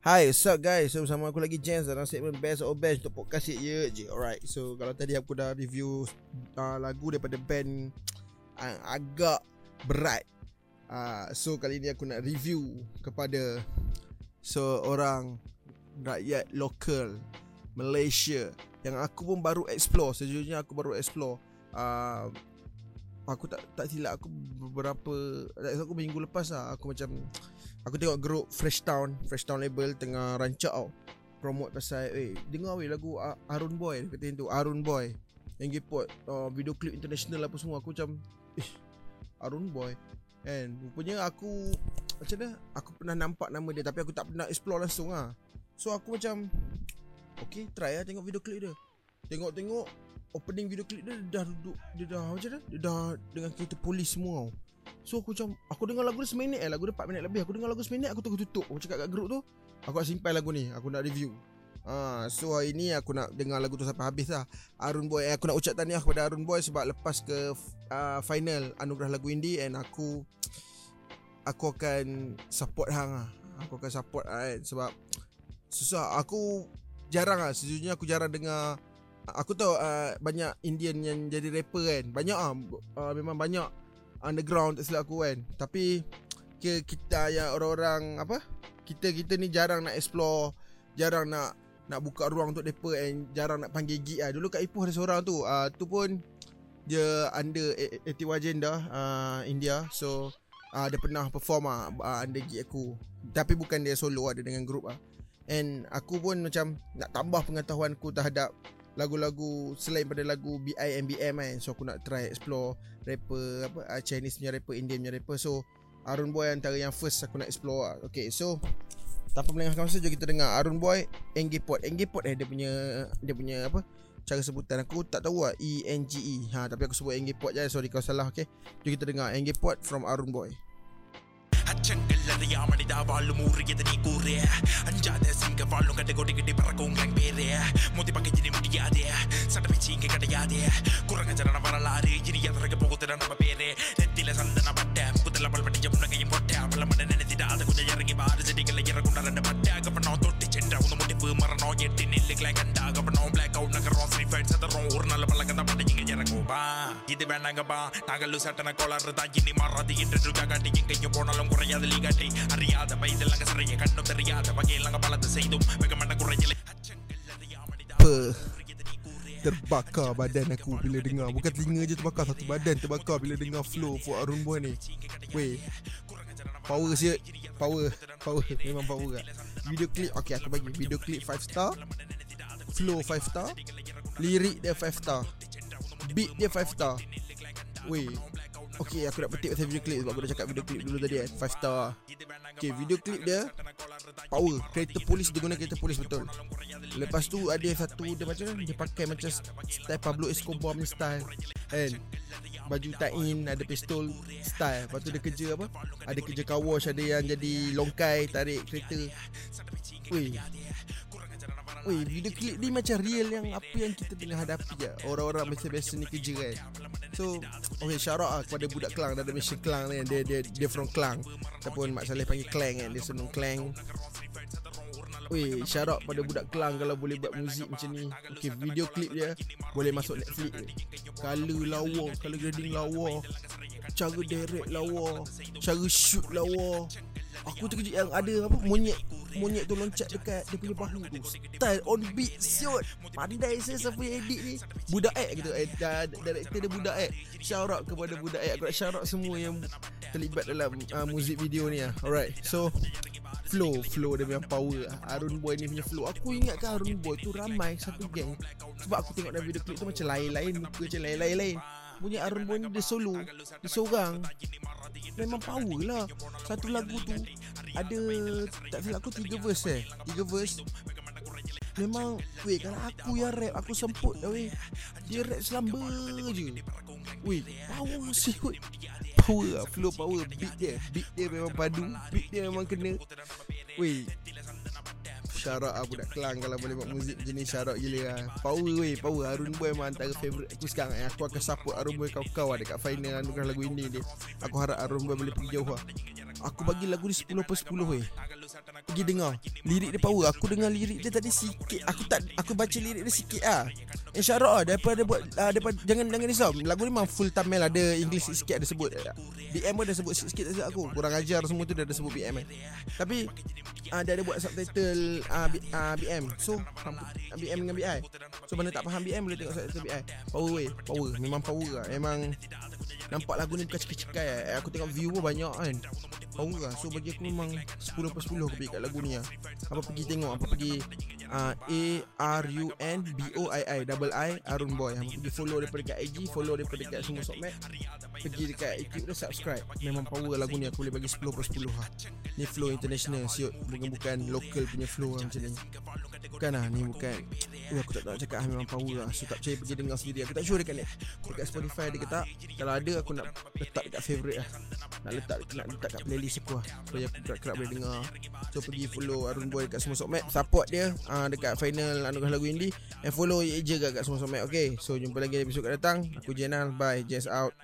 Hi, what's up guys? So, bersama aku lagi James dalam segmen Best or Best untuk podcast ye je. Alright. So, kalau tadi aku dah review uh, lagu daripada band uh, agak berat. Uh, so, kali ni aku nak review kepada seorang rakyat lokal Malaysia yang aku pun baru explore. Sejujurnya aku baru explore. Uh, aku tak tak silap aku beberapa aku minggu lepas lah aku macam Aku tengok grup Fresh Town Fresh Town label tengah rancak tau. Promote pasal Eh dengar weh lagu Arun Boy Kata tu Arun Boy Yang gipot uh, Video clip international apa semua. Aku macam Eh Arun Boy? And Rupanya aku Macam mana? Aku pernah nampak nama dia Tapi aku tak pernah explore langsung lah. So aku macam Okay try lah tengok video clip dia. Tengok-tengok Opening video clip dia Dia dah duduk Dia dah macam mana Dia dah Dengan kereta polis semua tau. So aku macam Aku dengar lagu dia seminit eh Lagu dia 4 minit lebih. Aku dengar lagu seminit Aku tunggu tutup Aku cakap kat grup tu Aku nak simpan lagu ni. Aku nak review. Ha, so hari ni aku nak dengar lagu tu sampai habis lah. Arun Boy eh, Aku nak ucap tahniah kepada Arun Boy Sebab lepas ke uh, final Anugerah lagu indie And aku Aku akan support hang lah. Aku akan support lah kan Sebab Susah. Aku Jarang lah Sejujurnya aku jarang dengar Aku tahu uh, banyak Indian yang jadi rapper kan. Banyak lah uh, Memang banyak underground tak silap aku kan. Tapi ke kita yang orang-orang apa kita kita ni jarang nak explore jarang nak nak buka ruang untuk depa and jarang nak panggil gig ah dulu kat Ipoh ada seorang tu. Ah uh, tu pun dia under ATY agenda uh, India. So uh, dia pernah perform ah uh, under gig aku. Tapi bukan dia solo ada dengan group ah. And aku pun macam nak tambah pengetahuanku terhadap lagu-lagu selain pada lagu BIMBM kan. So aku nak try explore rapper apa uh, Chinese punya rapper Indian punya rapper. So Arun Boy antara yang first aku nak explore lah. Okay so tanpa melengahkan masa jom kita dengar Arun Boy Engepot Engepot eh dia punya dia punya apa cara sebutan aku tak tahu lah. E N G E. Ha tapi aku sebut Engepot je sorry kalau salah okay? Jom kita dengar Engepot from Arun Boy அச்சங்கள் அறியா மனிதா வாழும் ஊரு எது நீ கூறு. அஞ்சாத சிங்க வாழும் கட்டு கொட்டி கட்டி பறக்கும் கிளங் பேரு. முதி பக்கத்தினி முடியாதே. சட்டப்பேச்சு இங்க கிடையாதே. குரங்க ஜனன வரலாறு இனி எதற்கு போகுதுட நம்ம பேரு. நெத்தில சந்தன பட்ட முகுதல பல்படிஞ்ச முன்னகையும் போட்ட. அவள மண்ணை நினைத்திட அதை கொஞ்சம் இறங்கி பாரு செடிகளை இறக்குண்ட ரெண்டு பட்ட. கப்பனம் தொட்டி சென்ற உங்க முடிப்பு மரணம். எட்டு நெல்லுகளை கண்டா கப்பனம் பிளாக் அவுட் நகரம் ஃப்ரீ ஃபயர் சதறம் ஒரு நல்ல பண்ணி இங்க இறங்குவா இது வேண்டாங்கப்பா நாங்கள் சட்டன கோளாறு தான் இனி மாறாது என்று காட்டி எங்கேயும் போனாலும் குறையாது லீகாட்டி அறியாத வயதில் அங்க சிறைய கண்ணும் தெரியாத வகையில் அங்க பலது செய்தும் வெகமண்ட குறையில apa terbakar badan aku bila dengar Bukan telinga je terbakar Satu badan terbakar bila dengar flow for Arun Boy ni Weh Power siap Power Power Memang power kat Video clip Okay aku bagi Video clip 5 star Flow 5 star Lirik dia 5 star Beat dia 5 star. Weh. Okay aku nak petik pasal video clip Sebab aku dah cakap video clip dulu tadi kan. 5 star. Okay video clip dia Power. Kereta polis Dia guna kereta polis betul. Lepas tu ada satu Dia macam Dia pakai macam Style Pablo Escobar punya style Kan? Baju tie-in Ada pistol Style. Lepas tu dia kerja apa? Ada kerja car wash Ada yang jadi longkai Tarik kereta. Weh Weh video clip ni macam real yang Apa yang kita tengah hadapi je. Orang-orang biasa-biasa ni kerja kan? So Okay shout out lah kepada budak Kelang Dari Malaysia Kelang ni. Dia, dia, dia from Kelang Ataupun Mak Saleh panggil Klang kan? Dia senang Klang. Weh shout out pada budak Kelang Kalau boleh buat muzik macam ni. Okay video clip dia Boleh masuk Netflix. Je Color lawa Color grading lawa. Cara direct lawa. Cara shoot lawa Aku terkejut yang ada apa monyet monyet tu loncat dekat dia punya bahu tu. Style on beat siot. Pandai saya siapa yang edit ni. Budak ek gitu. Eh, director dia budak ek. Shout out kepada budak ek. Aku nak shout out semua yang terlibat dalam uh, muzik video ni lah. Alright. So flow flow dia memang power. Arun Boy ni punya flow aku ingat kan Arun Boy tu ramai satu geng sebab aku tengok dalam video clip tu macam lain-lain muka macam lain-lain punya Arun Boy ni dia solo. dia seorang. memang power lah. satu lagu tu ada tak silap aku tiga verse eh. tiga verse. Memang Weh kalau aku yang rap Aku semput dah weh. Dia rap selamba je. Weh Power siut Power lah Flow power. Beat dia Beat dia memang padu. Beat dia memang kena. Weh Syarat lah budak Kelang Kalau boleh buat muzik macam ni Syarat gila lah. Power weh Power. Arun Boy memang antara favourite aku sekarang. Eh. Aku akan support Arun Boy kau-kau lah Dekat final anugerah lagu ini dia. Aku harap Arun Boy boleh pergi jauh lah. Aku bagi lagu ni 10 per 10 weh. Pergi dengar. Lirik dia power. Aku dengar lirik dia tadi sikit. Aku tak Aku baca lirik dia sikit lah. Insyarat lah. Daripada buat uh, daripada, Jangan jangan risau. Lagu ni memang full Tamil Ada English sikit ada sebut BM pun ada sebut sikit-sikit aku. Kurang ajar semua tu Dia ada sebut BM kan Tapi uh, Dia ada buat subtitle uh, B, uh, BM So BM dengan BI So mana tak faham BM Boleh tengok subtitle BI Power way Power. Memang power lah. Memang Nampak lagu ni bukan cekai-cekai lah. Aku tengok view pun banyak kan. Power lah. So bagi aku memang 10 per 10 aku pergi kat lagu ni lah Apa pergi tengok Apa pergi uh, A-R-U-N-B-O-I-I Double I Arun Boy. Apa pergi follow daripada kat IG Follow daripada kat semua sokmat Pergi dekat YouTube dia subscribe. Memang power lagu ni Aku boleh bagi 10 per 10 lah. Ni flow international siut Bukan-bukan local punya flow lah macam ni. Bukan lah ni bukan Uh, aku tak nak cakap ah, memang power lah. So tak percaya pergi dengar sendiri. Aku tak sure dekat net Dekat Spotify ada ke tak Kalau ada aku nak letak dekat favourite lah. Nak letak nak letak kat playlist aku lah. Supaya aku kerap-kerap boleh dengar. So pergi follow Arun Boy dekat semua sokmat. Support dia uh, Dekat final anugerah lagu indie And follow je kat, semua sokmat Okay? So jumpa lagi episod kat datang. Aku Jenal Bye Jazz out